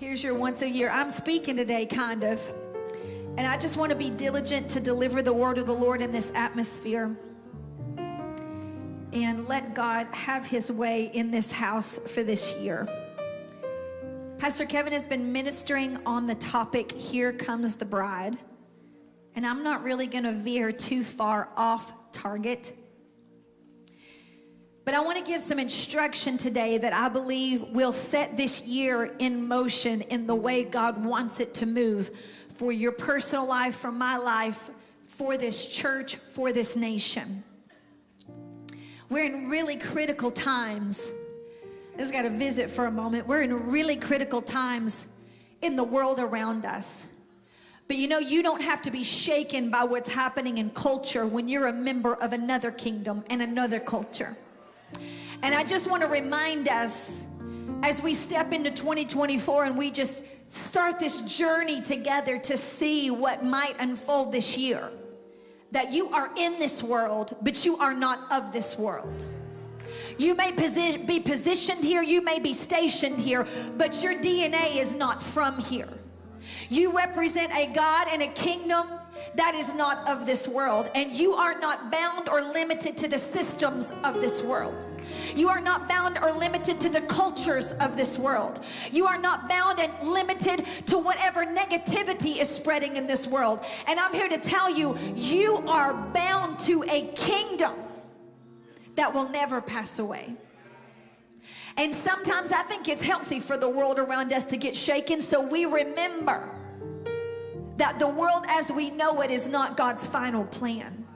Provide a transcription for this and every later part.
Here's your once a year. I'm speaking today, kind of. And I just want to be diligent to deliver the word of the Lord in this atmosphere. And let God have his way in this house for this year. Pastor Kevin has been ministering on the topic, Here Comes the Bride. And I'm not really going to veer too far off target. But I want to give some instruction today that I believe will set this year in motion in the way God wants it to move for your personal life, for my life, for this church, for this nation. We're in really critical times. I just got to visit for a moment. We're in really critical times in the world around us. But you know, you don't have to be shaken by what's happening in culture when you're a member of another kingdom and another culture. And I just want to remind us as we step into 2024 and we just start this journey together to see what might unfold this year that you are in this world, but you are not of this world. You may posi- be positioned here, you may be stationed here, but your DNA is not from here. You represent a God and a kingdom that is not of this world. And you are not bound or limited to the systems of this world. You are not bound or limited to the cultures of this world. You are not bound and limited to whatever negativity is spreading in this world. And I'm here to tell you, you are bound to a kingdom that will never pass away. And sometimes I think it's healthy for the world around us to get shaken so we remember that the world as we know it is not God's final plan.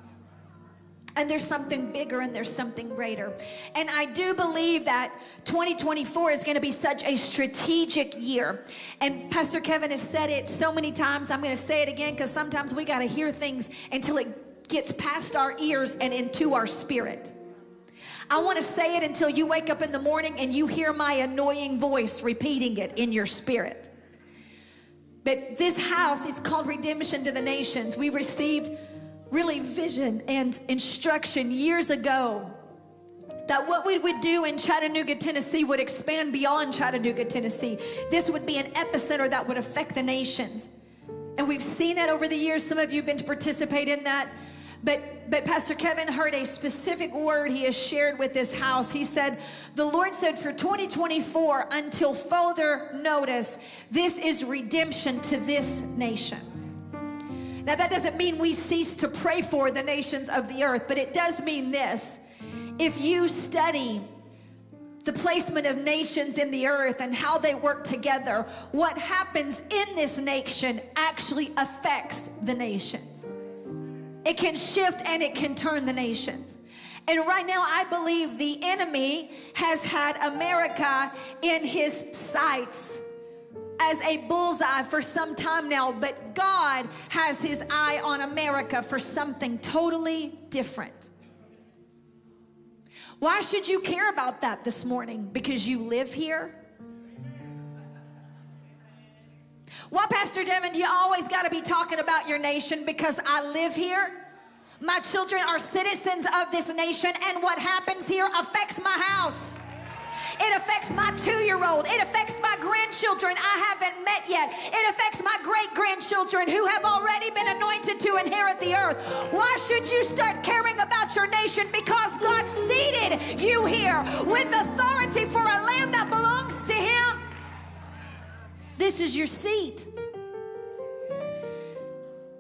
And there's something bigger and there's something greater. And I do believe that 2024 is going to be such a strategic year. And Pastor Kevin has said it so many times. I'm going to say it again because sometimes we got to hear things until it gets past our ears and into our spirit. I want to say it until you wake up in the morning and you hear my annoying voice repeating it in your spirit. But this house is called Redemption to the Nations. We received really vision and instruction years ago that what we would do in Chattanooga, Tennessee would expand beyond Chattanooga, Tennessee. This would be an epicenter that would affect the nations. And we've seen that over the years. Some of you have been to participate in that. But, but Pastor Kevin heard a specific word he has shared with this house. He said, The Lord said for 2024, until further notice, this is redemption to this nation. Now, that doesn't mean we cease to pray for the nations of the earth, but it does mean this. If you study the placement of nations in the earth and how they work together, what happens in this nation actually affects the nations. It can shift and it can turn the nations. And right now, I believe the enemy has had America in his sights as a bullseye for some time now, but God has his eye on America for something totally different. Why should you care about that this morning? Because you live here? Why, Pastor Deven, do you always got to be talking about your nation? Because I live here. My children are citizens of this nation, and what happens here affects my house. It affects my two year old. It affects my grandchildren I haven't met yet. It affects my great grandchildren who have already been anointed to inherit the earth. Why should you start caring about your nation? Because God seated you here with authority for a land that belongs. This is your seat.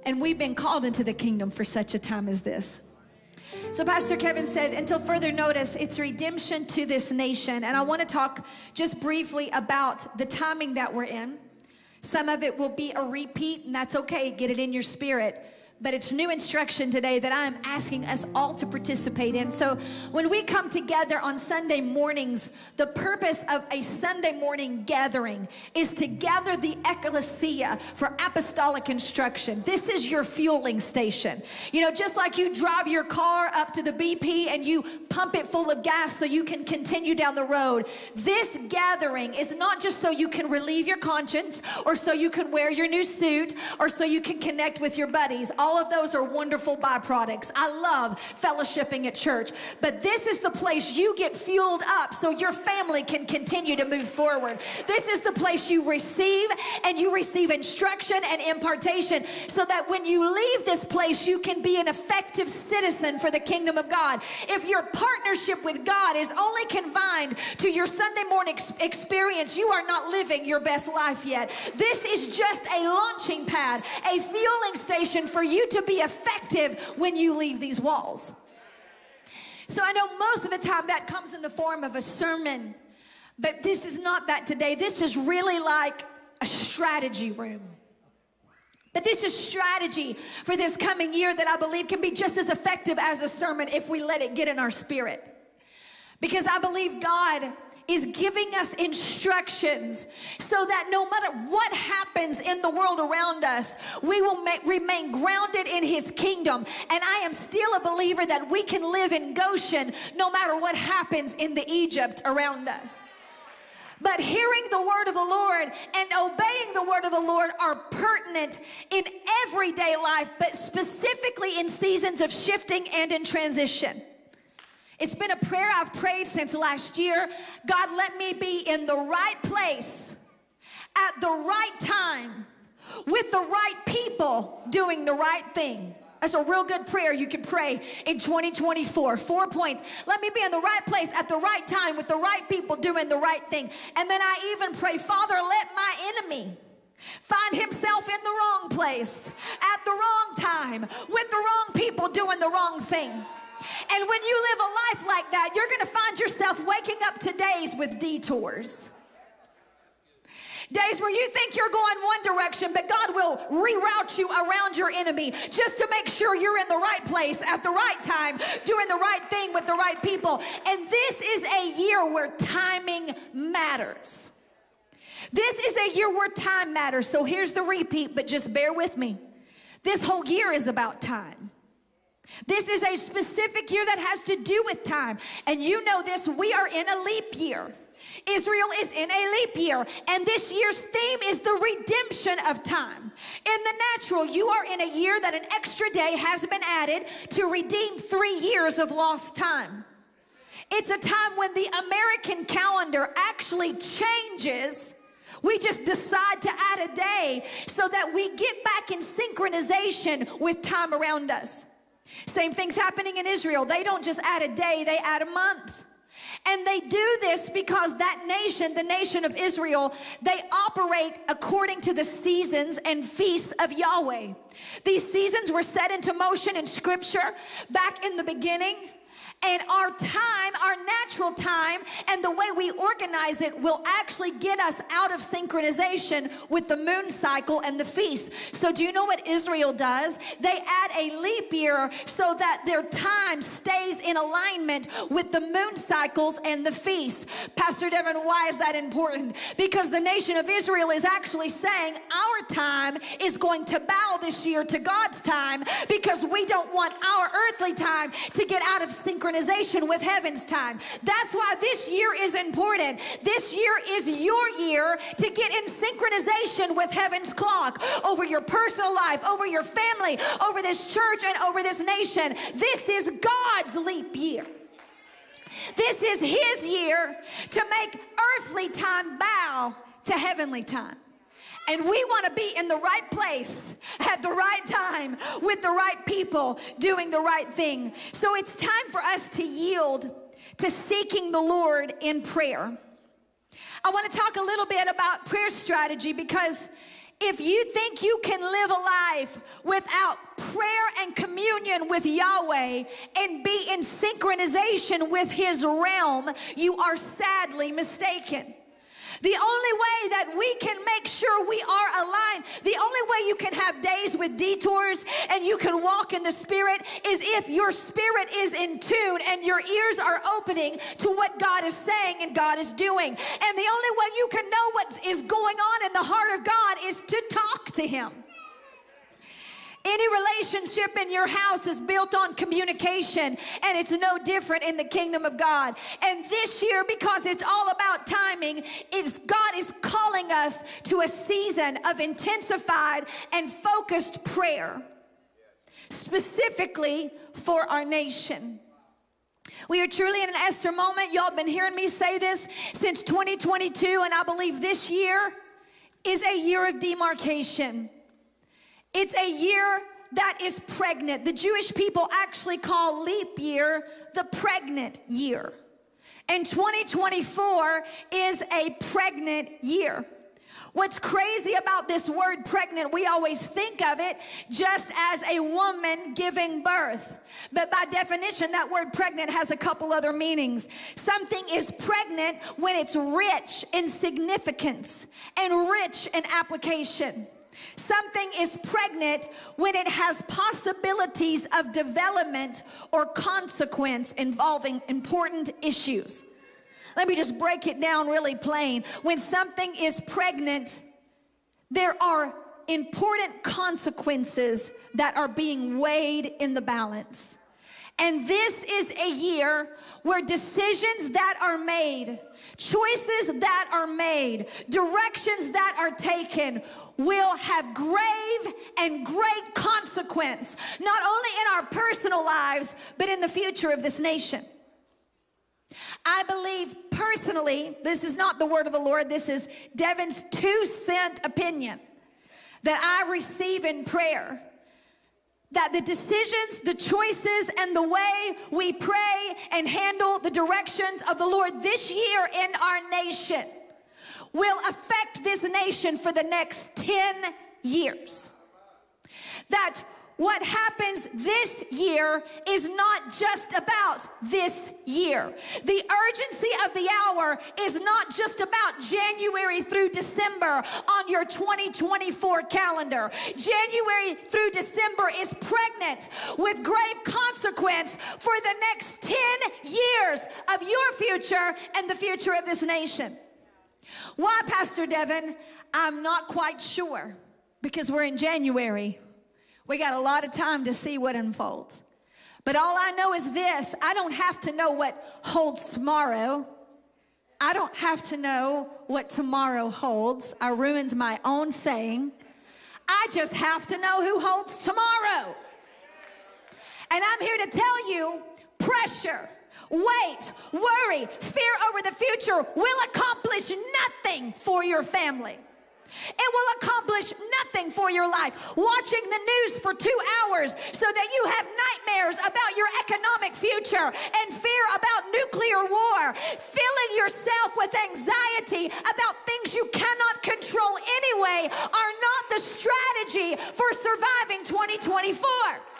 And we've been called into the kingdom for such a time as this. So, Pastor Kevin said, until further notice, it's redemption to this nation. And I want to talk just briefly about the timing that we're in. Some of it will be a repeat, and that's okay. Get it in your spirit but it's new instruction today that I'm asking us all to participate in. So when we come together on Sunday mornings, the purpose of a Sunday morning gathering is to gather the ecclesia for apostolic instruction. This is your fueling station. You know, just like you drive your car up to the BP and you pump it full of gas so you can continue down the road. This gathering is not just so you can relieve your conscience or so you can wear your new suit or so you can connect with your buddies All of those are wonderful byproducts. I love fellowshipping at church, but this is the place you get fueled up so your family can continue to move forward. This is the place you receive and you receive instruction and impartation so that when you leave this place, you can be an effective citizen for the kingdom of God. If your partnership with God is only confined to your Sunday morning ex- experience, you are not living your best life yet. This is just a launching pad, a fueling station for you to be effective when you leave these walls. So I know most of the time that comes in the form of a sermon, but this is not that today. This is really like a strategy room. But this is strategy for this coming year that I believe can be just as effective as a sermon if we let it get in our spirit. Because I believe God is giving us instructions so that no matter what happens in the world around us, we will remain grounded in His kingdom. And I am still a believer that we can live in Goshen no matter what happens in the Egypt around us. But hearing the word of the Lord and obeying the word of the Lord are pertinent in everyday life, but specifically in seasons of shifting and in transition. It's been a prayer I've prayed since last year. God, let me be in the right place at the right time with the right people doing the right thing. That's a real good prayer you can pray in 2024. Four points. Let me be in the right place at the right time with the right people doing the right thing. And then I even pray, Father, let my enemy find himself in the wrong place at the wrong time with the wrong people doing the wrong thing. And when you live a life like that, you're going to find yourself waking up to days with detours. Days where you think you're going one direction, but God will reroute you around your enemy just to make sure you're in the right place at the right time, doing the right thing with the right people. And this is a year where timing matters. This is a year where time matters. So here's the repeat, but just bear with me. This whole year is about time. This is a specific year that has to do with time. And you know this, we are in a leap year. Israel is in a leap year, and this year's theme is the redemption of time. In the natural, you are in a year that an extra day has been added to redeem three years of lost time. It's a time when the American calendar actually changes. We just decide to add a day so that we get back in synchronization with time around us. Same thing's happening in Israel. They don't just add a day, they add a month. And they do this because that nation, the nation of Israel, they operate according to the seasons and feasts of Yahweh. These seasons were set into motion in scripture back in the beginning. And our time, our natural time, and the way we organize it will actually get us out of synchronization with the moon cycle and the feast. So, do you know what Israel does? They add a leap year so that their time stays in alignment with the moon cycles and the feast. Pastor Deven, why is that important? Because the nation of Israel is actually saying our time is going to bow this year to God's time because we don't want our earthly time to get out of synchronization synchronization with heaven's time. That's why this year is important. This year is your year to get in synchronization with heaven's clock over your personal life, over your family, over this church, and over this nation. This is God's leap year. This is His year to make earthly time bow to heavenly time. And we want to be in the right place at the right time with the right people doing the right thing. So it's time for us to yield to seeking the Lord in prayer. I want to talk a little bit about prayer strategy because if you think you can live a life without prayer and communion with Yahweh and be in synchronization with His realm, you are sadly mistaken. The only way that we can make sure we are aligned, the only way you can have days with detours and you can walk in the Spirit is if your spirit is in tune and your ears are opening to what God is saying and God is doing. And the only way you can know what is going on in the heart of God is to talk to Him. Any relationship in your house is built on communication, and it's no different in the kingdom of God. And this year, because it's all about timing, is God is calling us to a season of intensified and focused prayer. specifically for our nation. We are truly in an Esther moment. Y'all have been hearing me say this since 2022, and I believe this year is a year of demarcation. It's a year that is pregnant. The Jewish people actually call leap year the pregnant year. And 2024 is a pregnant year. What's crazy about this word pregnant, we always think of it just as a woman giving birth. But by definition, that word pregnant has a couple other meanings. Something is pregnant when it's rich in significance and rich in application. Something is pregnant when it has possibilities of development or consequence involving important issues. Let me just break it down really plain. When something is pregnant, there are important consequences that are being weighed in the balance. And this is a year where decisions that are made, choices that are made, directions that are taken will have grave and great consequence, not only in our personal lives, but in the future of this nation. I believe personally, this is not the word of the Lord, this is Deven's two cent opinion that I receive in prayer. That the decisions, the choices, and the way we pray and handle the directions of the Lord this year in our nation will affect this nation for the next 10 years. That what happens this year is not just about this year. The urgency of the hour is not just about January through December on your 2024 calendar. January through December is pregnant with grave consequence for the next 10 years of your future and the future of this nation. Why, Pastor Deven? I'm not quite sure because we're in January. We got a lot of time to see what unfolds. But all I know is this I don't have to know what holds tomorrow. I don't have to know what tomorrow holds. I ruins my own saying. I just have to know who holds tomorrow. And I'm here to tell you pressure, weight, worry, fear over the future will accomplish nothing for your family. It will accomplish nothing for your life. Watching the news for two hours so that you have nightmares about your economic future and fear about nuclear war, filling yourself with anxiety about things you cannot control anyway, are not the strategy for surviving 2024.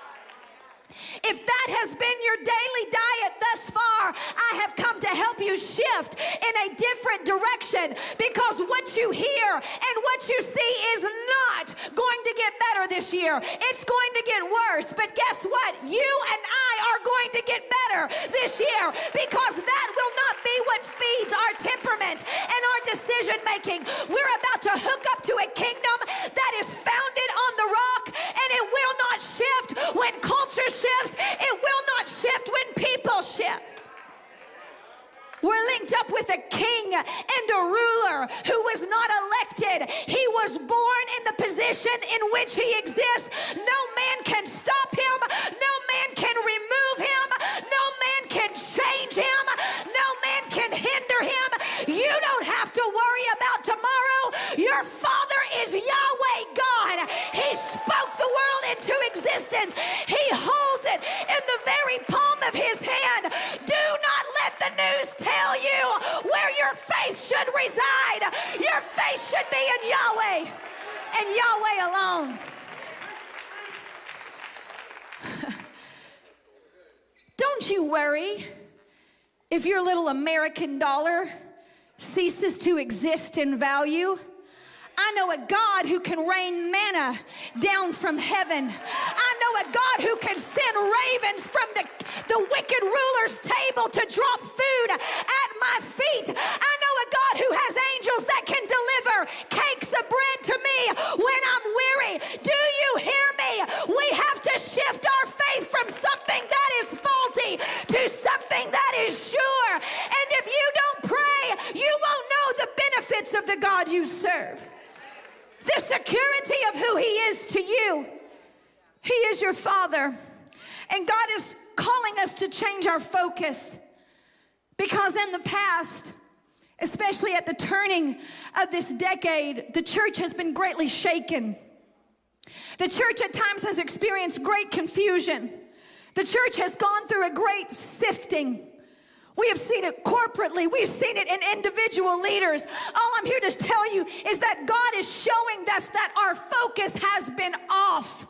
If that has been your daily diet thus far, I have come to help you shift in a different direction because what you hear and what you see is not going to get better this year. It's going to get worse. But guess what? You and I are going to get better this year because that will not be what feeds our temperament and our decision making. We're about to hook up to a kingdom that is founded on the rock and it will not shift when culture shifts, it will not shift when people shift. We're linked up with a king and a ruler who was not elected. He was born in the position in which he exists. No man can stop him, no man can remove him, no man can change him, no man can hinder him. You don't have to worry about tomorrow. Your Father is Yahweh God. Spoke the world into existence. He holds it in the very palm of his hand. Do not let the news tell you where your faith should reside. Your faith should be in Yahweh and Yahweh alone. Don't you worry if your little American dollar ceases to exist in value. I know a God who can rain manna down from heaven. I know a God who can send ravens from the, the wicked ruler's table to drop food at my feet. I know a God who has angels that can deliver cakes of bread to me when I'm weary. Do you hear me? We have to shift our faith from something that is faulty to something that is sure. And if you don't pray, you won't know the benefits of the God you serve the security of who He is to you. He is your Father. And God is calling us to change our focus because in the past, especially at the turning of this decade, the church has been greatly shaken. The church at times has experienced great confusion. The church has gone through a great sifting. We have seen it corporately. We've seen it in individual leaders. All I'm here to tell you is that God is showing us that our focus has been off.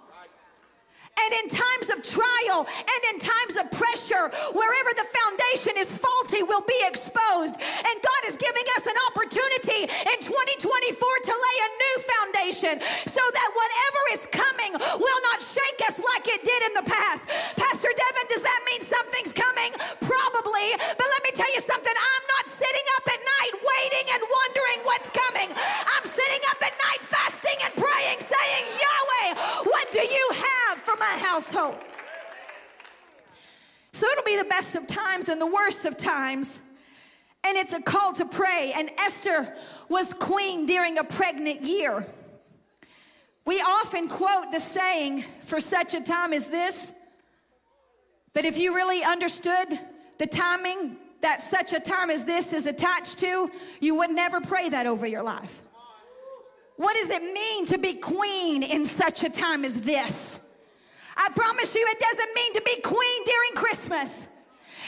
And in times of trial and in times of pressure, wherever the foundation is faulty, will be exposed. And God is giving us an opportunity in 2024 to lay a new foundation so that whatever is coming will not shake us like it did in the past. Pastor Deven, does that mean something's coming? Probably. But let me tell you something I'm not sitting up at night waiting and wondering what's coming. I'm sitting up at night fasting and praying, saying, Yahweh, household? So it'll be the best of times and the worst of times. And it's a call to pray. And Esther was queen during a pregnant year. We often quote the saying, for such a time as this. But if you really understood the timing that such a time as this is attached to, you would never pray that over your life. What does it mean to be queen in such a time as this? I promise you, it doesn't mean to be queen during Christmas.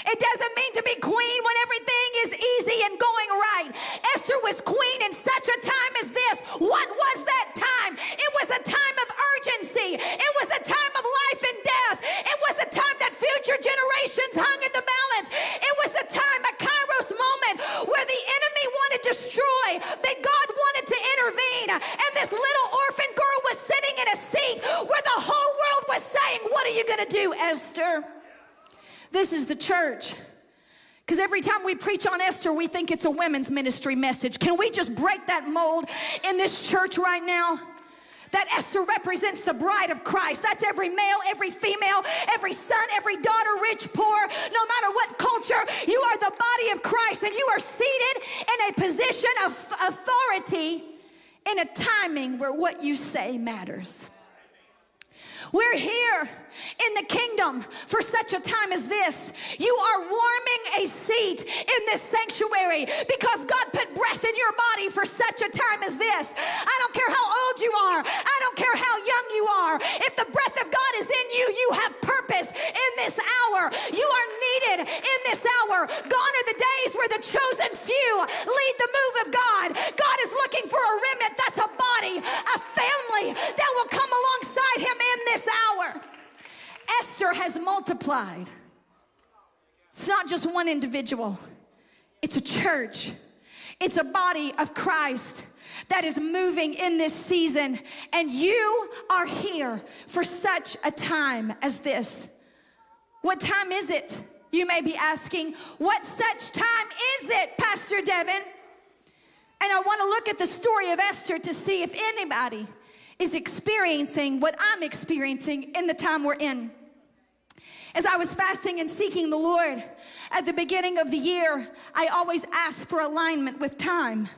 It doesn't mean to be queen when everything is easy and going right. Esther was queen in such a time as this. What was that time? It was a time of urgency, it was a time of life and death, it was a time that future generations hung in the balance. It was a time, a kairos moment, where the enemy wanted to destroy, that God wanted to intervene. And this little orphan girl was sitting in a seat where the whole world was saying, What are you going to do, Esther? This is the church. Because every time we preach on Esther, we think it's a women's ministry message. Can we just break that mold in this church right now? That Esther represents the bride of Christ. That's every male, every female, every son, every daughter, rich, poor, no matter what culture. You are the body of Christ and you are seated in a position of authority in a timing where what you say matters. We're here in the kingdom for such a time as this. You are warming a seat in this sanctuary because God put breath in your body for such a time as this. I don't care how old you are, I don't care how young you are. If the one individual, it's a church, it's a body of Christ that is moving in this season. And you are here for such a time as this. What time is it? You may be asking, what such time is it, Pastor Deven? And I want to look at the story of Esther to see if anybody is experiencing what I'm experiencing in the time we're in. As I was fasting and seeking the Lord at the beginning of the year, I always ask for alignment with time.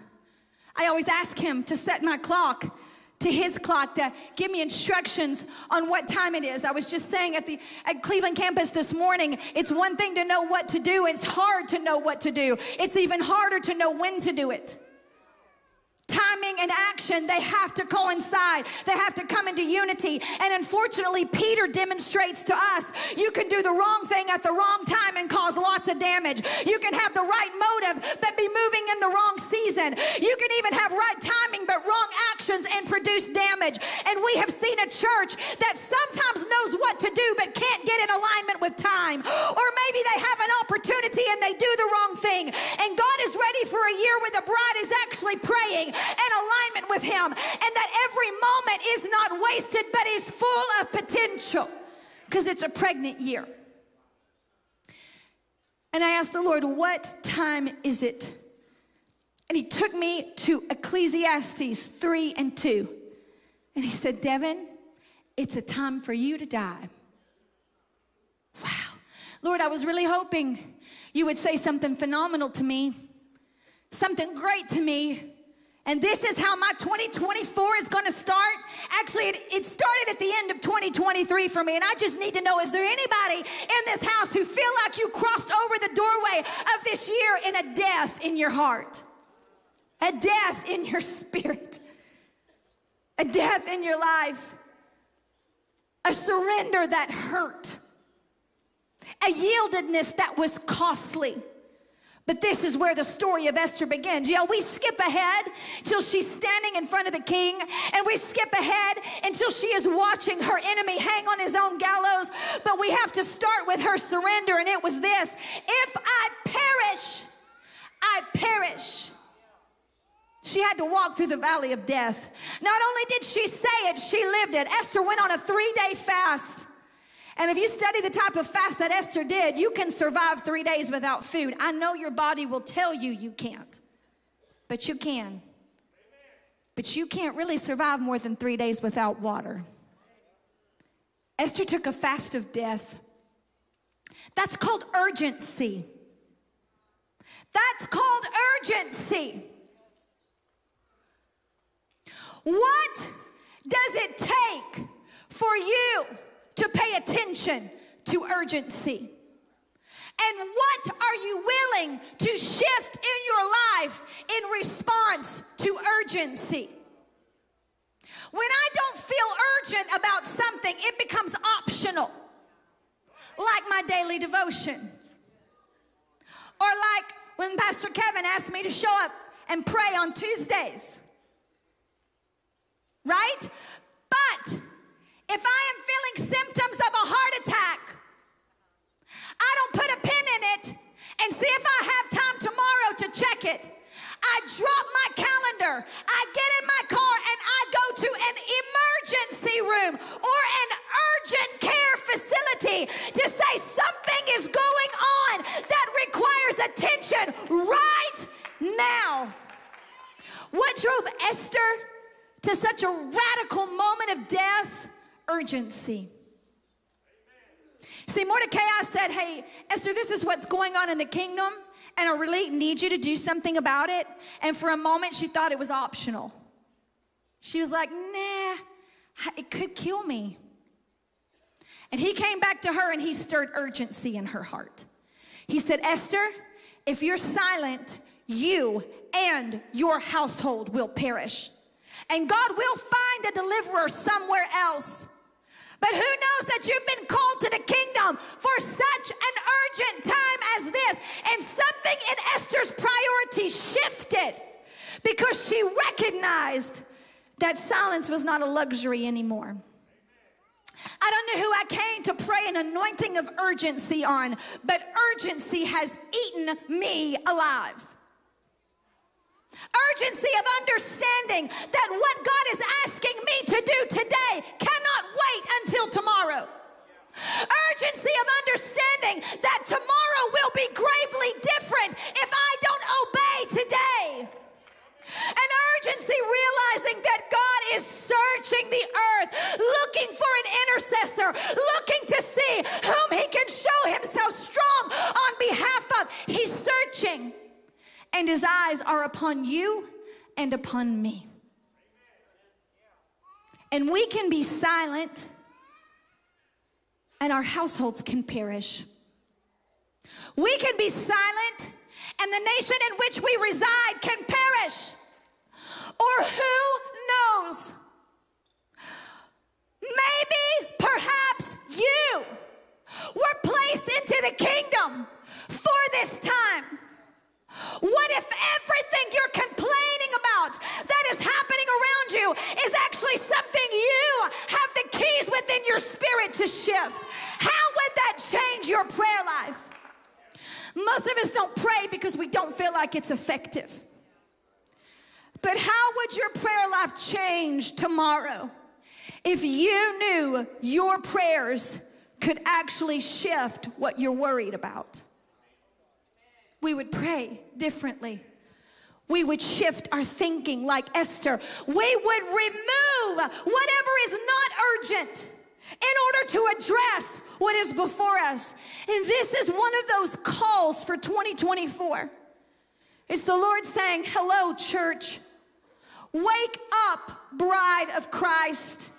I always ask Him to set my clock to his clock to give me instructions on what time it is. I was just saying at the at Cleveland campus this morning, it's one thing to know what to do, it's hard to know what to do. It's even harder to know when to do it timing and action, they have to coincide. They have to come into unity. And unfortunately, Peter demonstrates to us you can do the wrong thing at the wrong time and cause lots of damage. You can have the right motive but be moving in the wrong season. You can even have right timing but wrong actions and produce damage. And we have seen a church that sometimes knows what to do but can't get in alignment with time. Or maybe they have an opportunity and they do the wrong thing. And God is ready for a year where the bride is actually praying and alignment with Him, and that every moment is not wasted but is full of potential because it's a pregnant year. And I asked the Lord, What time is it? And He took me to Ecclesiastes 3 and 2. And He said, Deven, it's a time for you to die. Wow. Lord, I was really hoping you would say something phenomenal to me, something great to me, And this is how my 2024 is going to start. Actually, it, it, started at the end of 2023 for me. And I just need to know is there anybody in this house who feel like you crossed over the doorway of this year in a death in your heart? A death in your spirit, a death in your life, a surrender that hurt, a yieldedness that was costly. But this is where the story of Esther begins. Yeah, we skip ahead till she's standing in front of the king, and we skip ahead until she is watching her enemy hang on his own gallows. But we have to start with her surrender, and it was this If I perish, I perish. She had to walk through the valley of death. Not only did she say it, she lived it. Esther went on a three day fast. And if you study the type of fast that Esther did, you can survive three days without food. I know your body will tell you you can't, but you can. But you can't really survive more than three days without water. Esther took a fast of death. That's called urgency. That's called urgency. What does it take for you to pay attention to urgency? And what are you willing to shift in your life in response to urgency? When I don't feel urgent about something, it becomes optional, like my daily devotions. Or like when Pastor Kevin asked me to show up and pray on Tuesdays. Right? But if I am feeling symptoms of a heart attack, I don't put a pin in it and see if I have time tomorrow to check it. I drop my calendar, I get in my car, and I go to an emergency room or an urgent care facility to say something is going on that requires attention right now. What drove Esther to such a radical moment of death? Urgency. See, Mordecai said, Hey, Esther, this is what's going on in the kingdom, and I really need you to do something about it. And for a moment, she thought it was optional. She was like, Nah, it could kill me. And he came back to her and he stirred urgency in her heart. He said, Esther, if you're silent, you and your household will perish. And God will find a deliverer somewhere else. But who knows that you've been called to the kingdom for such an urgent time as this? And something in Esther's priorities shifted because she recognized that silence was not a luxury anymore. I don't know who I came to pray an anointing of urgency on, but urgency has eaten me alive urgency of understanding that what God is asking me to do today cannot wait until tomorrow. Urgency of understanding that tomorrow will be gravely different if I don't obey today. An urgency realizing that God is searching the earth, looking for an intercessor, looking to see whom He can show Himself strong on behalf of. He's searching and his eyes are upon you and upon me. And we can be silent, and our households can perish. We can be silent, and the nation in which we reside can perish. Or who knows? Maybe, perhaps you were placed into the kingdom for this time. What if everything you're complaining about that is happening around you is actually something you have the keys within your spirit to shift? How would that change your prayer life? Most of us don't pray because we don't feel like it's effective. But how would your prayer life change tomorrow if you knew your prayers could actually shift what you're worried about? we would pray differently. We would shift our thinking like Esther. We would remove whatever is not urgent in order to address what is before us. And this is one of those calls for 2024. It's the Lord saying, Hello, church. Wake up, bride of Christ.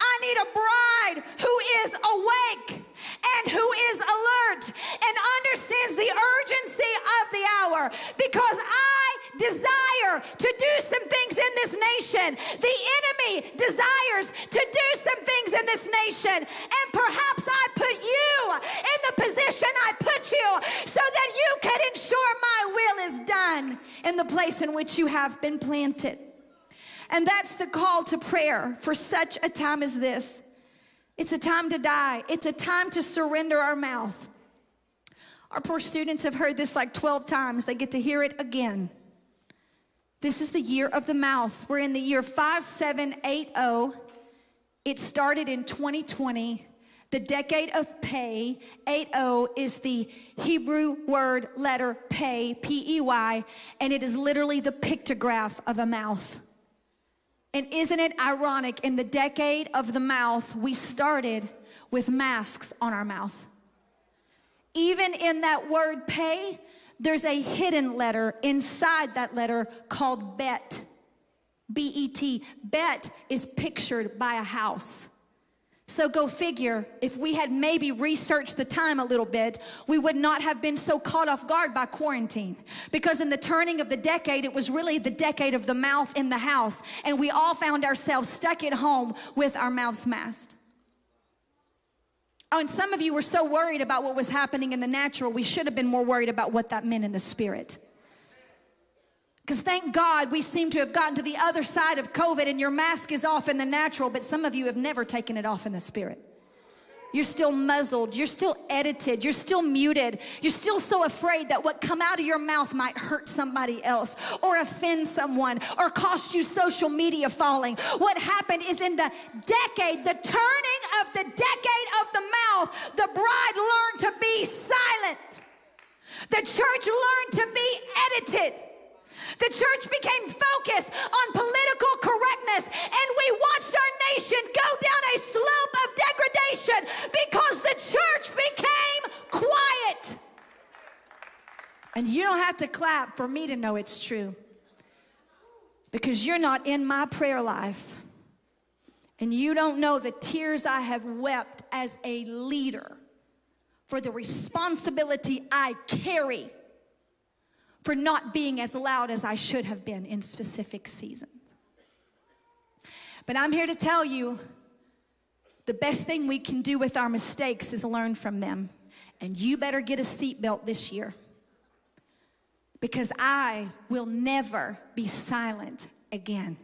I need a bride who is awake and who is alert and understands the urgency of the hour because I desire to do some things in this nation. The enemy desires to do some things in this nation. And perhaps I put you in the position I put you so that you can ensure my will is done in the place in which you have been planted. And that's the call to prayer for such a time as this. It's a time to die, it's a time to surrender our mouth. Our poor students have heard this like 12 times, they get to hear it again. This is the year of the mouth. We're in the year 5780. It started in 2020. The decade of pay, 80 is the Hebrew word letter pay, P E Y, and it is literally the pictograph of a mouth. And isn't it ironic? In the decade of the mouth, we started with masks on our mouth. Even in that word pay, there's a hidden letter inside that letter called bet. B E T. Bet is pictured by a house. So go figure, if we had maybe researched the time a little bit, we would not have been so caught off guard by quarantine. Because in the turning of the decade, it was really the decade of the mouth in the house. And we all found ourselves stuck at home with our mouths masked. Oh, and some of you were so worried about what was happening in the natural, we should have been more worried about what that meant in the spirit. Because thank God we seem to have gotten to the other side of COVID and your mask is off in the natural, but some of you have never taken it off in the spirit. You're still muzzled. You're still edited. You're still muted. You're still so afraid that what come out of your mouth might hurt somebody else or offend someone or cost you social media falling. What happened is in the decade, the turning of the decade of the mouth, the bride learned to be silent. The church learned to be edited. The church became focused on political correctness, and we watched our nation go down a slope of degradation because the church became quiet. And you don't have to clap for me to know it's true because you're not in my prayer life. And you don't know the tears I have wept as a leader for the responsibility I carry for not being as loud as I should have been in specific seasons. But I'm here to tell you the best thing we can do with our mistakes is learn from them. And you better get a seatbelt this year because I will never be silent again.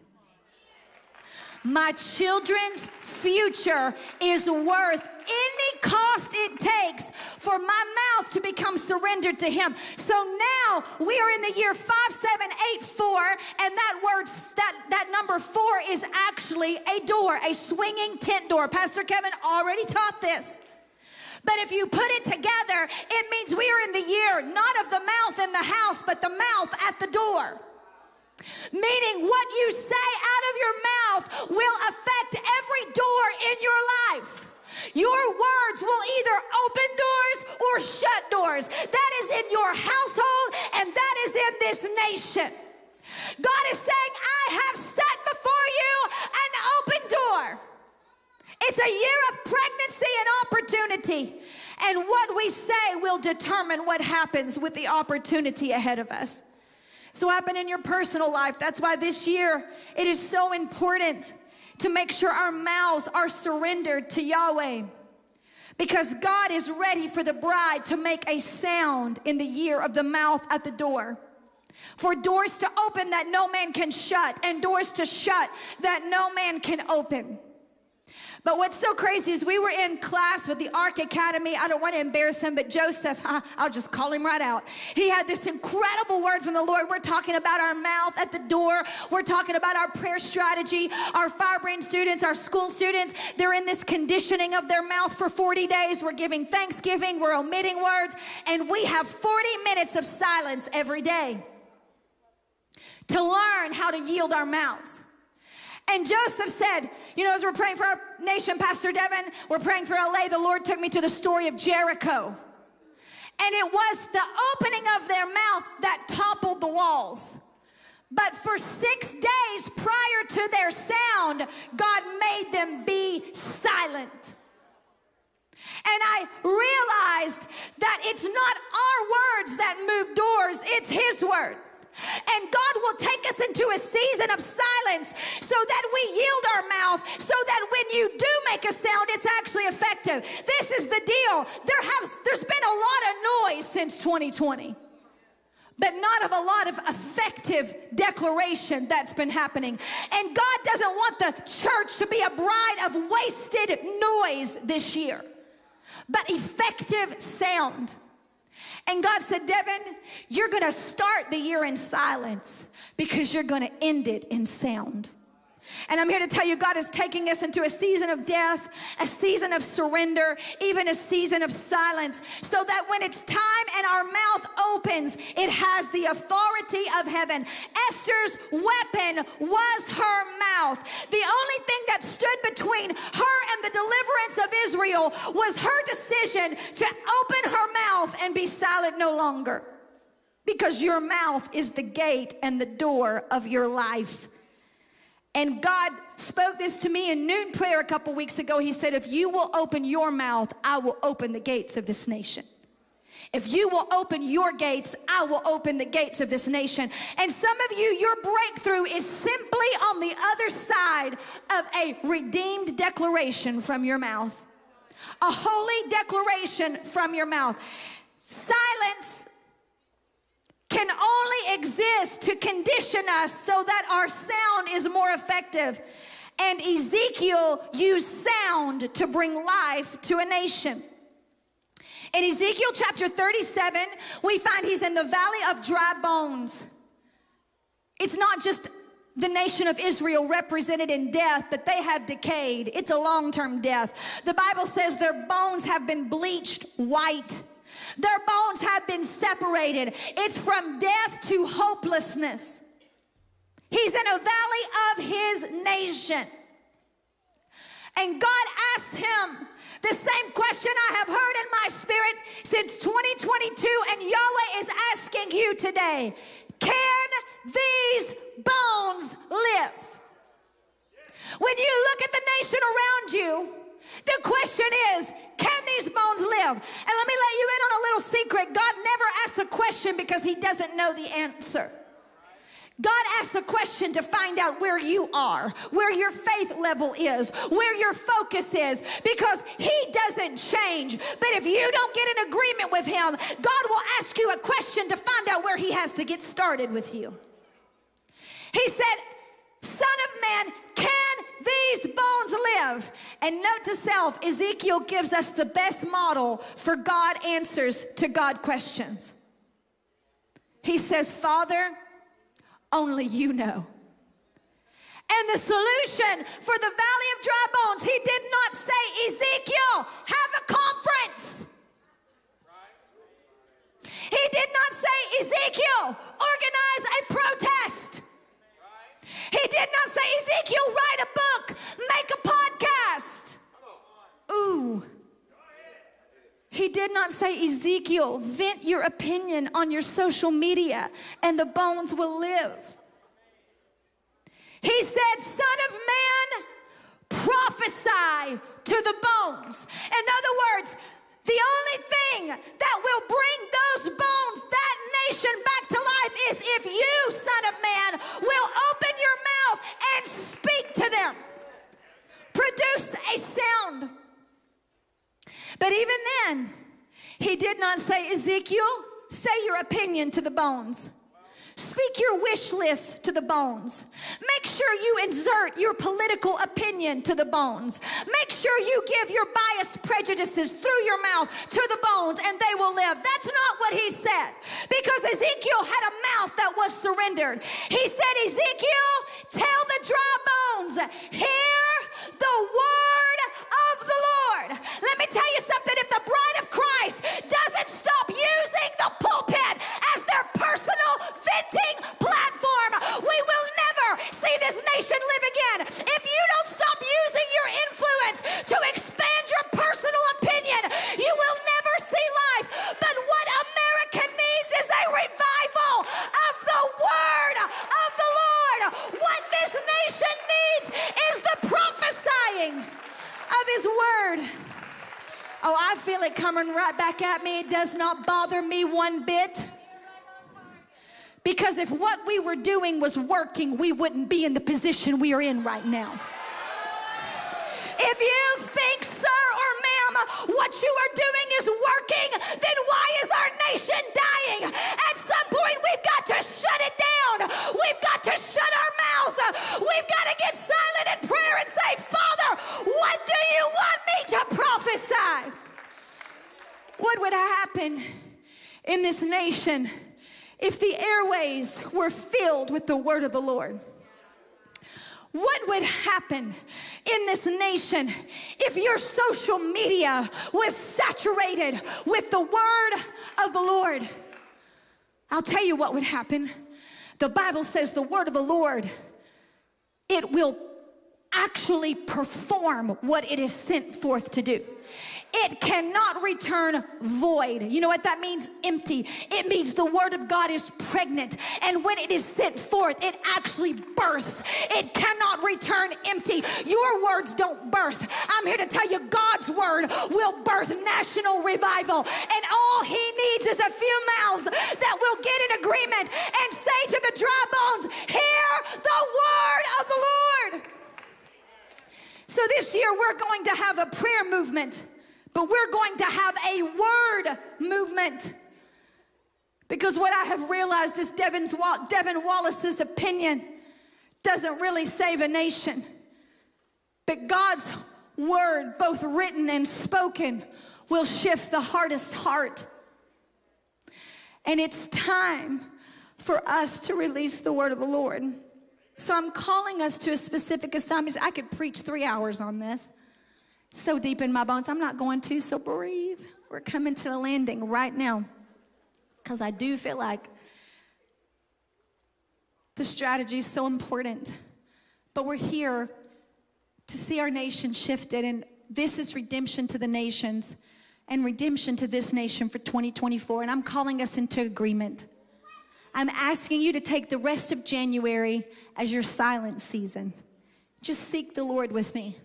My children's future is worth any cost it takes for my mouth to become surrendered to Him. So now we are in the year 5784, and that word, that, that number four is actually a door, a swinging tent door. Pastor Kevin already taught this. But if you put it together, it means we are in the year not of the mouth in the house, but the mouth at the door. Meaning, what you say out of your mouth will affect every door in your life. Your words will either open doors or shut doors. That is in your household and that is in this nation. God is saying, I have set before you an open door. It's a year of pregnancy and opportunity. And what we say will determine what happens with the opportunity ahead of us. So happen in your personal life. That's why this year it is so important to make sure our mouths are surrendered to Yahweh. Because God is ready for the bride to make a sound in the year of the mouth at the door. For doors to open that no man can shut, and doors to shut that no man can open. But what's so crazy is we were in class with the Ark Academy. I don't want to embarrass him, but Joseph, I'll just call him right out. He had this incredible word from the Lord. We're talking about our mouth at the door. We're talking about our prayer strategy. Our firebrain students, our school students, they're in this conditioning of their mouth for 40 days. We're giving thanksgiving, we're omitting words, and we have 40 minutes of silence every day to learn how to yield our mouths. And Joseph said, You know, as we're praying for our nation, Pastor Deven, we're praying for LA, the Lord took me to the story of Jericho. And it was the opening of their mouth that toppled the walls. But for six days prior to their sound, God made them be silent. And I realized that it's not our words that move doors, it's His word. And God will take us into a season of silence so that we yield our mouth, so that when you do make a sound, it's actually effective. This is the deal. There has there's been a lot of noise since 2020 but not of a lot of effective declaration that's been happening. And God doesn't want the church to be a bride of wasted noise this year, but effective sound. And God said, Deven, you're gonna start the year in silence because you're gonna end it in sound. And I'm here to tell you, God is taking us into a season of death, a season of surrender, even a season of silence, so that when it's time and our mouth opens, it has the authority of heaven. Esther's weapon was her mouth. The only thing that stood between her and the deliverance of Israel was her decision to open her mouth and be silent no longer. Because your mouth is the gate and the door of your life. And God spoke this to me in noon prayer a couple weeks ago. He said, If you will open your mouth, I will open the gates of this nation. If you will open your gates, I will open the gates of this nation. And some of you, your breakthrough is simply on the other side of a redeemed declaration from your mouth, a holy declaration from your mouth. Silence can only exist to condition us so that our sound is more effective. And Ezekiel used sound to bring life to a nation. In Ezekiel chapter 37, we find he's in the valley of dry bones. It's not just the nation of Israel represented in death, but they have decayed. It's a long term death. The Bible says their bones have been bleached white. Their bones have been separated. It's from death to hopelessness. He's in a valley of his nation. And God asks him the same question I have heard in my spirit since 2022, and Yahweh is asking you today Can these bones live? When you look at the nation around you, the question is, can these bones live? And let me let you in on a little secret. God never asks a question because he doesn't know the answer. God asks a question to find out where you are, where your faith level is, where your focus is, because He doesn't change. But if you don't get in agreement with Him, God will ask you a question to find out where He has to get started with you. He said, Son of man, can these bones live? And note to self, Ezekiel gives us the best model for God answers to God questions. He says, Father, only you know. And the solution for the valley of dry bones, he did not say, Ezekiel, have a conference. He did not say, Ezekiel, organize a protest. He did not say, Ezekiel, write a book, make a podcast. Ooh. He did not say, Ezekiel, vent your opinion on your social media and the bones will live. He said, Son of man, prophesy to the bones. In other words, the only thing that will bring those bones, that nation back to life is if you, Son of Man, will open your mouth and speak to them. Produce a sound. But even then, he did not say, Ezekiel, say your opinion to the bones. Speak your wish list to the bones. Make sure you insert your political opinion to the bones. Make sure you give your biased prejudices through your mouth to the bones and they will live. That's not what he said because Ezekiel had a mouth that was surrendered. He said, Ezekiel, tell the dry bones, hear the word of the Lord. Let me tell you something. If the bride of Christ doesn't stop using the pulpit parenting platform. We will never see this nation live again if you don't stop using your influence to expand your personal opinion. You will never see life. But what America needs is a revival of the word of the Lord. What this nation needs is the prophesying of his word. Oh, I feel it coming right back at me. It does not bother me one bit. Because if what we were doing was working, we wouldn't be in the position we are in right now. If you think, sir or ma'am, what you are doing is working, then why is our nation dying? At some point, we've got to shut it down. We've got to shut our mouths. We've got to get silent in prayer and say, Father, what do you want me to prophesy? What would happen in this nation if the airways were filled with the word of the Lord? What would happen in this nation if your social media was saturated with the word of the Lord? I'll tell you what would happen. The Bible says the word of the Lord, it will actually perform what it is sent forth to do. It cannot return void. You know what that means? Empty. It means the word of God is pregnant. And when it is sent forth, it actually births. It cannot return empty. Your words don't birth. I'm here to tell you God's word will birth national revival. And all he needs is a few mouths that will get in agreement and say to the dry bones, Hear the word of the Lord. So this year we're going to have a prayer movement, but we're going to have a word movement. Because what I have realized is Deven's, Deven Wallace's opinion doesn't really save a nation. But God's word, both written and spoken, will shift the hardest heart. And it's time for us to release the word of the Lord. So I'm calling us to a specific assignment. I could preach three hours on this. So deep in my bones. I'm not going to, so breathe. We're coming to a landing right now. Because I do feel like the strategy is so important. But we're here to see our nation shifted, and this is redemption to the nations and redemption to this nation for 2024. And I'm calling us into agreement. I'm asking you to take the rest of January as your silent season. Just seek the Lord with me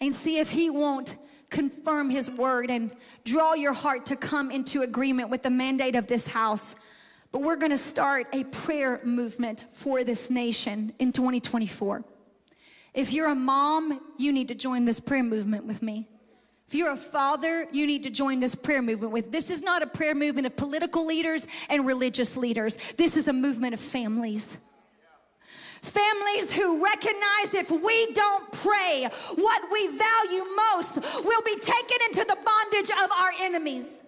and see if He won't confirm His word and draw your heart to come into agreement with the mandate of this house. But we're gonna start a prayer movement for this nation in 2024. If you're a mom, you need to join this prayer movement with me. If you're a father, you need to join this prayer movement with. This is not a prayer movement of political leaders and religious leaders. This is a movement of families. Families who recognize if we don't pray, what we value most will be taken into the bondage of our enemies.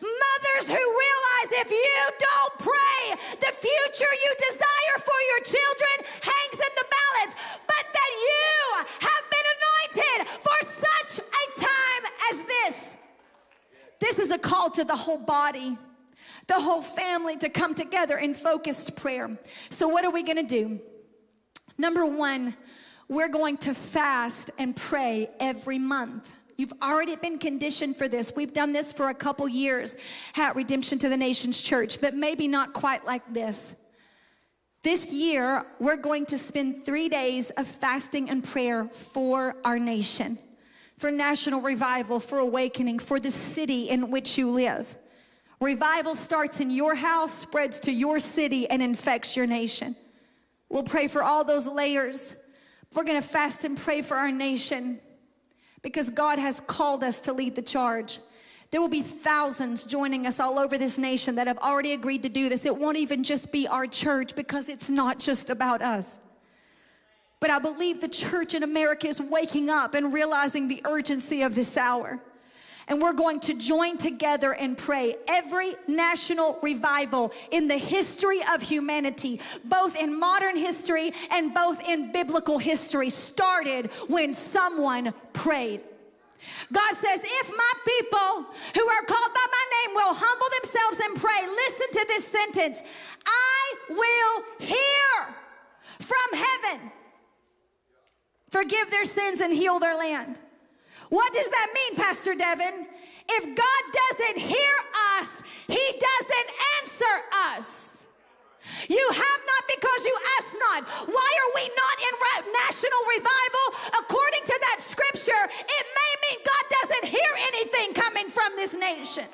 Mothers who realize if you don't pray, the future you desire for your children hangs in the balance, but that you have been anointed this. This is a call to the whole body, the whole family to come together in focused prayer. So, what are we gonna do? Number one, we're going to fast and pray every month. You've already been conditioned for this. We've done this for a couple years at Redemption to the Nations Church, but maybe not quite like this. This year, we're going to spend three days of fasting and prayer for our nation, for national revival, for awakening, for the city in which you live. Revival starts in your house, spreads to your city, and infects your nation. We'll pray for all those layers. We're going to fast and pray for our nation because God has called us to lead the charge. There will be thousands joining us all over this nation that have already agreed to do this. It won't even just be our church because it's not just about us. But I believe the church in America is waking up and realizing the urgency of this hour and we're going to join together and pray. Every national revival in the history of humanity, both in modern history and both in biblical history, started when someone prayed. God says, if my people who are called by my name will humble themselves and pray, listen to this sentence I will hear from heaven, forgive their sins, and heal their land. What does that mean, Pastor Deven? If God doesn't hear us, He doesn't answer us. You have not because you ask not. Why are we not in national revival? According to that scripture, it may mean God doesn't hear anything coming from this nation.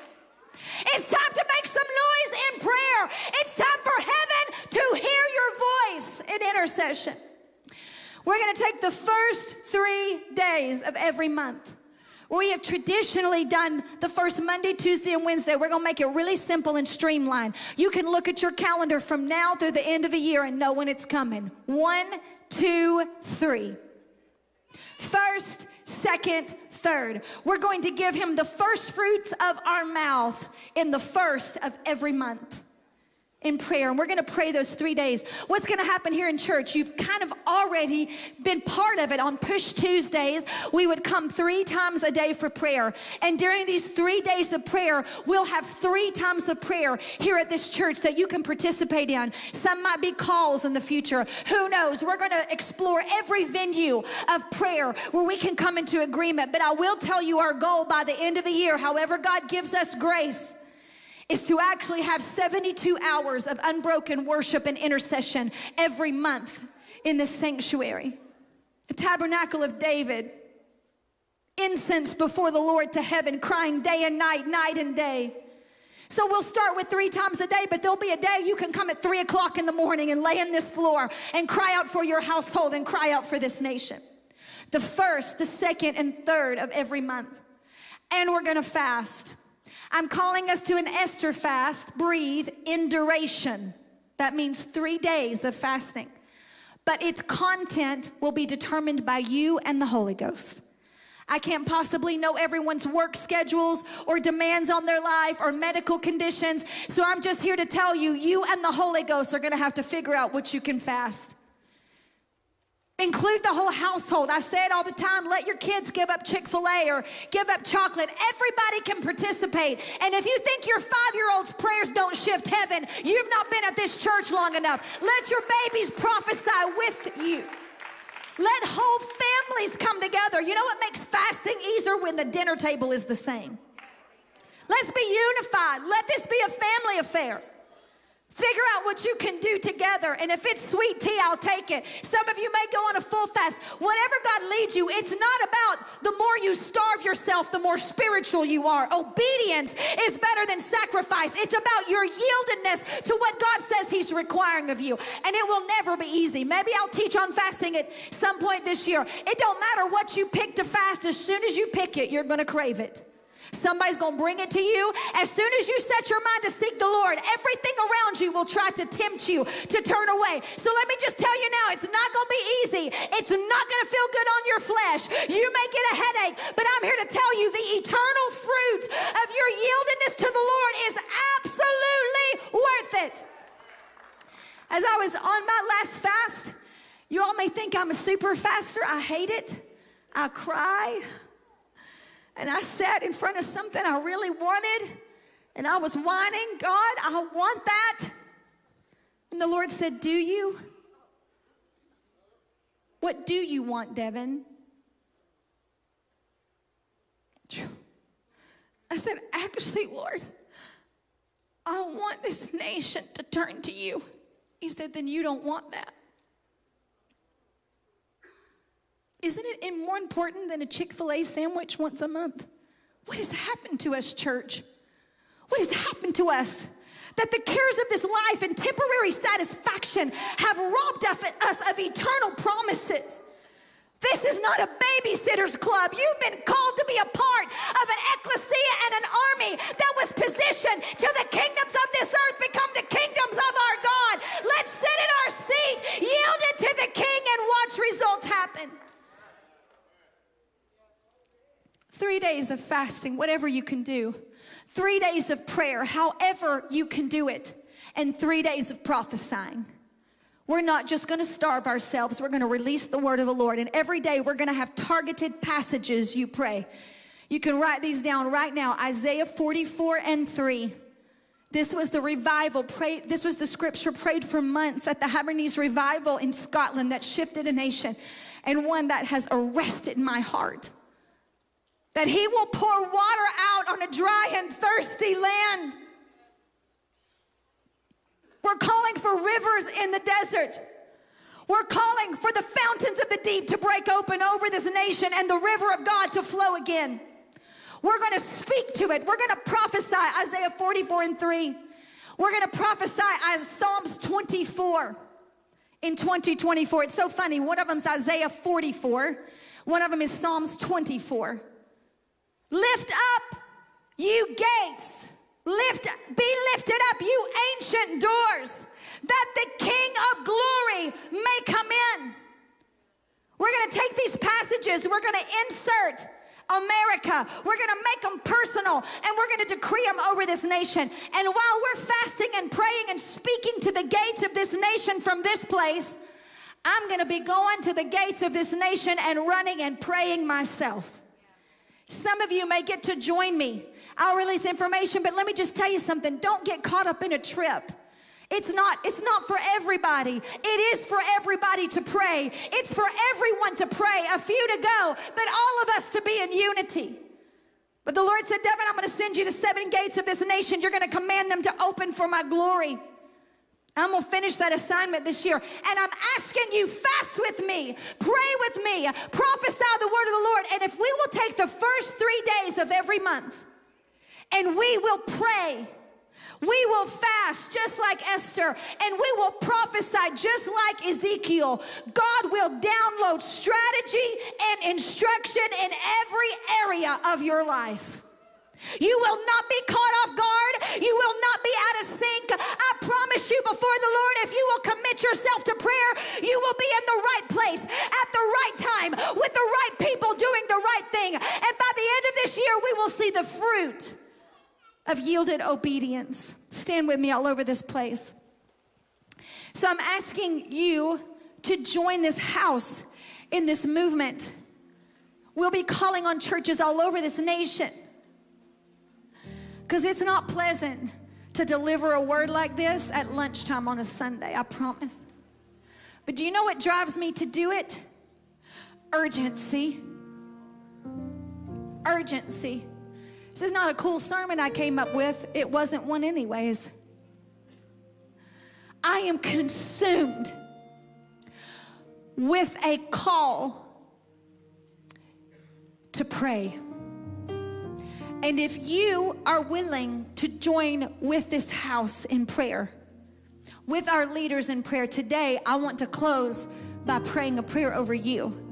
It's time to make some noise in prayer. It's time for heaven to hear your voice in intercession. We're going to take the first three days of every month. We have traditionally done the first Monday, Tuesday, and Wednesday. We're going to make it really simple and streamlined. You can look at your calendar from now through the end of the year and know when it's coming. One, two, three. First, second, third. We're going to give him the first fruits of our mouth in the first of every month in prayer and we're going to pray those three days. What's going to happen here in church? You've kind of already been part of it. On push tuesdays we would come three times a day for prayer. And during these three days of prayer we'll have three times of prayer here at this church that you can participate in. Some might be calls in the future. Who knows? We're going to explore every venue of prayer where we can come into agreement. But i will tell you our goal by the end of the year however god gives us grace is to actually have 72 hours of unbroken worship and intercession every month in the sanctuary. A tabernacle of David, incense before the Lord to heaven, crying day and night, night and day. So we'll start with three times a day, but there'll be a day you can come at three o'clock in the morning and lay in this floor and cry out for your household and cry out for this nation. The first, the second, and third of every month. And we're gonna fast. I'm calling us to an Esther fast, breathe, in duration. That means three days of fasting. But its content will be determined by you and the Holy Ghost. I can't possibly know everyone's work schedules or demands on their life or medical conditions. So I'm just here to tell you, you and the Holy Ghost are going to have to figure out what you can fast. Include the whole household. I say it all the time. Let your kids give up Chick fil A or give up chocolate. Everybody can participate. And if you think your five year old's prayers don't shift heaven, you've not been at this church long enough. Let your babies prophesy with you. Let whole families come together. You know what makes fasting easier when the dinner table is the same? Let's be unified. Let this be a family affair. Figure out what you can do together. And if it's sweet tea, I'll take it. Some of you may go on a full fast. Whatever God leads you, it's not about the more you starve yourself, the more spiritual you are. Obedience is better than sacrifice. It's about your yieldedness to what God says He's requiring of you. And it will never be easy. Maybe I'll teach on fasting at some point this year. It don't matter what you pick to fast, as soon as you pick it, you're going to crave it. Somebody's going to bring it to you. As soon as you set your mind to seek the Lord, everything around you will try to tempt you to turn away. So let me just tell you now, it's not going to be easy. It's not going to feel good on your flesh. You may get a headache, but I'm here to tell you the eternal fruit of your yieldedness to the Lord is absolutely worth it. As I was on my last fast, you all may think I'm a super faster. I hate it. I cry and I sat in front of something I really wanted and I was whining, God, I want that. And the Lord said, Do you? What do you want, Deven? I said, Actually, Lord, I want this nation to turn to you. He said, Then you don't want that. Isn't it more important than a Chick fil A sandwich once a month? What has happened to us, church? What has happened to us? That the cares of this life and temporary satisfaction have robbed us of eternal promises. This is not a babysitter's club. You've been called to be a part of an ecclesia and an army that was positioned till the kingdoms of this earth become the kingdoms of our God. Let's sit in our seat, yield it to the king, and watch results happen. Three days of fasting, whatever you can do. Three days of prayer, however you can do it. And three days of prophesying. We're not just going to starve ourselves. We're going to release the word of the Lord. And every day we're going to have targeted passages you pray. You can write these down right now Isaiah 44 and 3. This was the revival prayed, this was the scripture prayed for months at the Hebrides revival in Scotland that shifted a nation and one that has arrested my heart that He will pour water out on a dry and thirsty land. We're calling for rivers in the desert. We're calling for the fountains of the deep to break open over this nation and the river of God to flow again. We're going to speak to it. We're going to prophesy Isaiah 44 and 3. We're going to prophesy as Psalms 24 in 2024. It's so funny. One of them's Isaiah 44. One of them is Psalms 24. Lift up, you gates. Lift, be lifted up, you ancient doors, that the King of glory may come in. We're going to take these passages, we're going to insert America. We're going to make them personal and we're going to decree them over this nation. And while we're fasting and praying and speaking to the gates of this nation from this place, I'm going to be going to the gates of this nation and running and praying myself. Some of you may get to join me. I'll release information, but let me just tell you something. Don't get caught up in a trip. It's not, it's not for everybody. It is for everybody to pray. It's for everyone to pray, a few to go, but all of us to be in unity. But the Lord said, Deven, I'm going to send you to seven gates of this nation. You're going to command them to open for my glory. I'm to finish that assignment this year. And I'm asking you, fast with me, pray with me, prophesy the word of the Lord. And if we will take the first three days of every month and we will pray we will fast just like Esther, and we will prophesy just like Ezekiel. God will download strategy and instruction in every area of your life. You will not be caught off guard. You will not be out of sync. I promise you before the Lord, if you will commit yourself to prayer, you will be in the right place at the right time with the right people doing the right thing. And by the end of this year, we will see the fruit of yielded obedience. Stand with me all over this place. So I'm asking you to join this house in this movement. We'll be calling on churches all over this nation because it's not pleasant to deliver a word like this at lunchtime on a Sunday, I promise. But do you know what drives me to do it? Urgency. Urgency. This is not a cool sermon I came up with. It wasn't one, anyways. I am consumed with a call to pray. And if you are willing to join with this house in prayer, with our leaders in prayer today, I want to close by praying a prayer over you.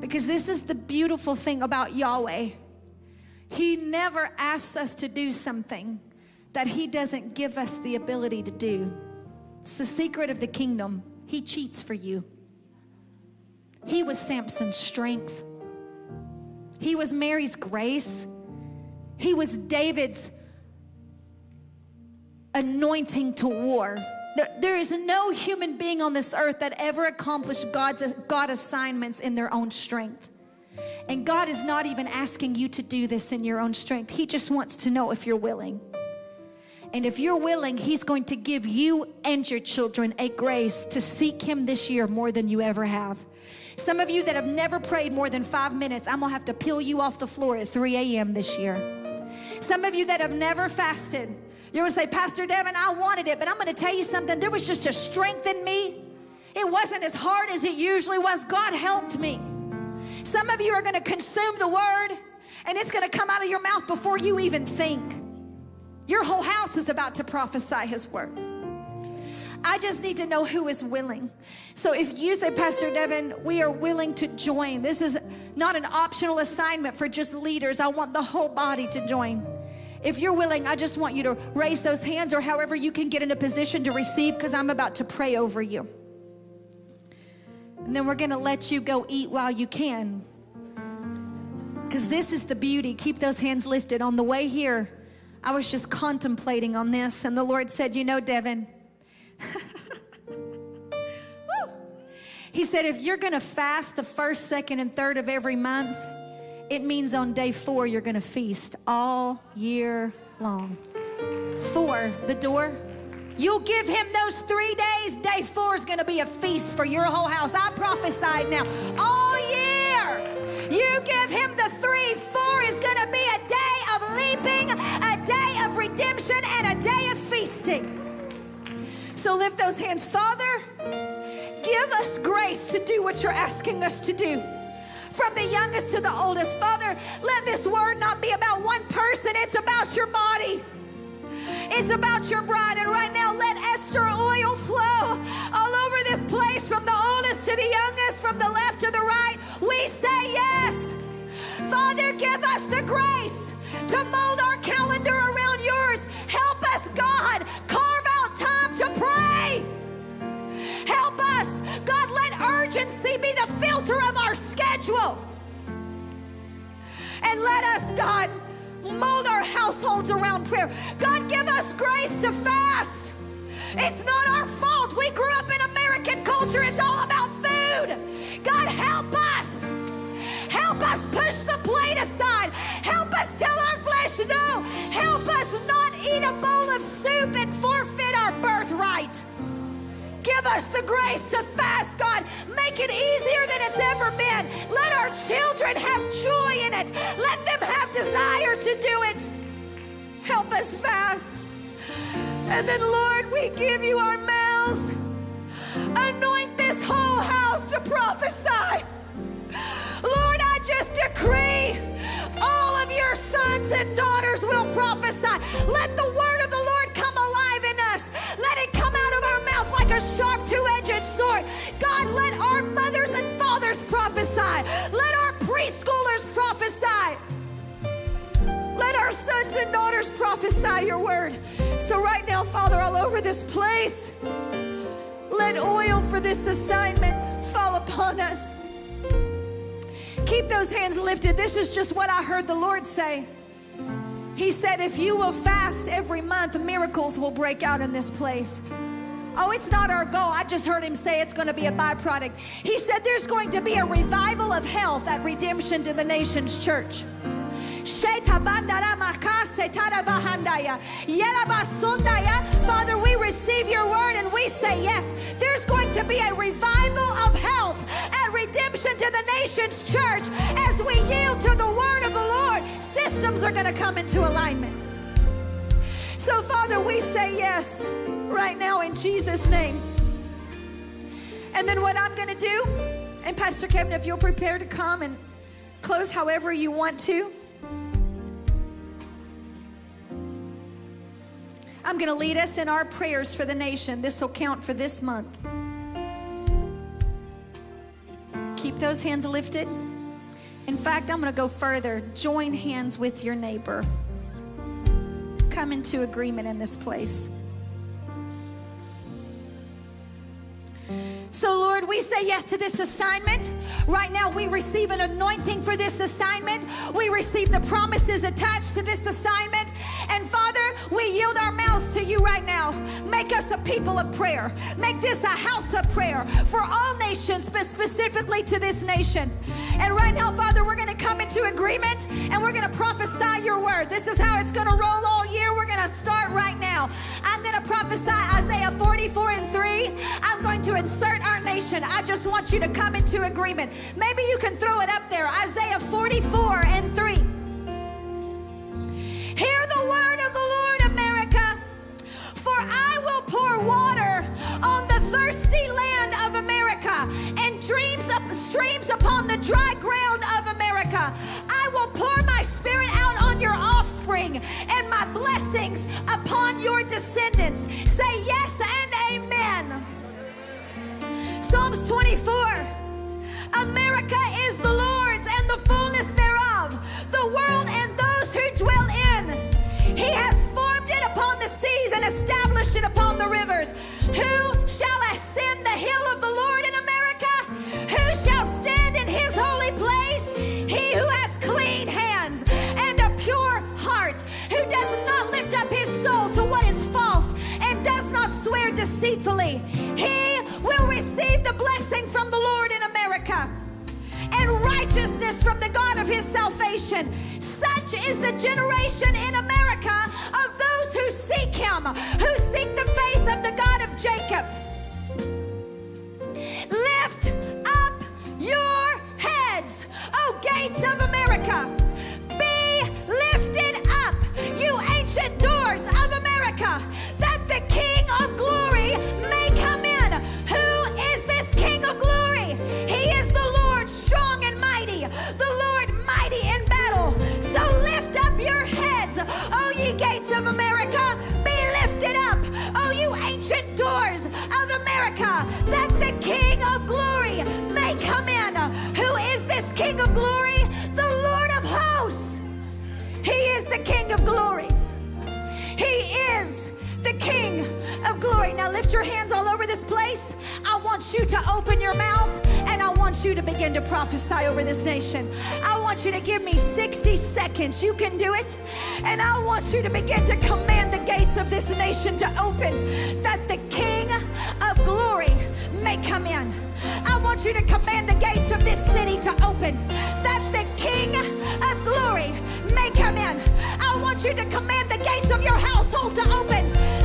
Because this is the beautiful thing about Yahweh. He never asks us to do something that He doesn't give us the ability to do. It's the secret of the kingdom. He cheats for you. He was Samson's strength, He was Mary's grace, He was David's anointing to war. There is no human being on this earth that ever accomplished God's God assignments in their own strength. And God is not even asking you to do this in your own strength. He just wants to know if you're willing. And if you're willing, He's going to give you and your children a grace to seek Him this year more than you ever have. Some of you that have never prayed more than five minutes, I'm gonna have to peel you off the floor at 3 a.m. this year. Some of you that have never fasted, you're gonna say, Pastor Deven, I wanted it, but I'm gonna tell you something. There was just a strength in me. It wasn't as hard as it usually was. God helped me. Some of you are to consume the word and it's to come out of your mouth before you even think. Your whole house is about to prophesy his word. I just need to know who is willing. So if you say, Pastor Deven, we are willing to join. This is not an optional assignment for just leaders. I want the whole body to join. If you're willing, I just want you to raise those hands or however you can get in a position to receive because I'm about to pray over you. And then we're going to let you go eat while you can. Because this is the beauty. Keep those hands lifted. On the way here, I was just contemplating on this, and the Lord said, You know, Deven, He said, if you're going to fast the first, second, and third of every month, it means on day four, you're going to feast all year long. Four, the door You'll give him those three days. Day four is going to be a feast for your whole house. I prophesied now. All year, you give him the three. Four is going to be a day of leaping, a day of redemption, and a day. So lift those hands. Father, give us grace to do what you're asking us to do. from the youngest to the oldest. Father, let this word not be about one person, it's about your body. It's about your bride. And right now, let Esther oil flow all over this place from the oldest to the youngest, from the left to the right. We say yes. Father, give us the grace to mold our calendar around urgency be the filter of our schedule. And let us, God, mold our households around prayer. God, give us grace to fast. It's not our fault. We grew up in American culture. It's all about food. God, help us. Help us push the plate aside. Help us tell our flesh no. Help us not eat a bowl of soup and forfeit our birthright. Give us the grace to fast, God. Make it easier than it's ever been. Let our children have joy in it. Let them have desire to do it. Help us fast. And then, Lord, we give you our mouths. Anoint this whole house to prophesy. Lord, I just decree all of your sons and daughters will prophesy. Let the word of the Lord like a sharp two edged sword. God, let our mothers and fathers prophesy. Let our preschoolers prophesy. Let our sons and daughters prophesy your word. So, right now, Father, all over this place, let oil for this assignment fall upon us. Keep those hands lifted. This is just what I heard the Lord say. He said, If you will fast every month, miracles will break out in this place. Oh, it's not our goal. I just heard him say it's going to be a byproduct. He said there's going to be a revival of health at Redemption to the Nations Church. Father, we receive your word and we say yes. There's going to be a revival of health at Redemption to the Nations Church as we yield to the word of the Lord. Systems are going to come into alignment. So, Father, we say yes right now in Jesus' name. And then what I'm going to do, and Pastor Kevin, if you'll prepare to come and close however you want to. I'm going to lead us in our prayers for the nation. This will count for this month. Keep those hands lifted. In fact, I'm going to go further. Join hands with your neighbor. Come into agreement in this place. So, Lord, we say yes to this assignment. Right now, we receive an anointing for this assignment. We receive the promises attached to this assignment. And Father, we yield our mouths to you right now. Make us a people of prayer. Make this a house of prayer for all nations, but specifically to this nation. And right now, Father, we're going to come into agreement and we're going to prophesy your word. This is how it's going to roll all year. Going to start right now. I'm going to prophesy Isaiah 44 and 3. I'm going to insert our nation. I just want you to come into agreement. Maybe you can throw it up there. Isaiah 44 and 3. Hear the word of the Lord, America. For I will pour water on the thirsty land of America and dreams up streams upon the dry ground of America. I will pour my spirit out on your offspring and my blessings upon your descendants. Say yes and amen. Psalms 24. America is the Lord's and the fullness thereof, the world and those who dwell in. He has formed it upon the seas and established it upon the rivers. Who shall ascend the hill of the Lord deceitfully. He will receive the blessing from the Lord in America and righteousness from the God of his salvation. Such is the generation in America of those who seek him, who seek the face of the God of Jacob. Lift up your heads, O gates of America. Be lifted up, you ancient doors of America, glory. He is the King of glory. Now lift your hands all over this place. I want you to open your mouth and I want you to begin to prophesy over this nation. I want you to give me 60 seconds. You can do it. And I want you to begin to command the gates of this nation to open that the King of glory may come in. I want you to command the gates of this city to open that the King of glory may come in. I want you to command the gates of your household to open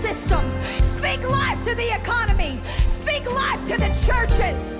systems. Speak life to the economy. Speak life to the churches.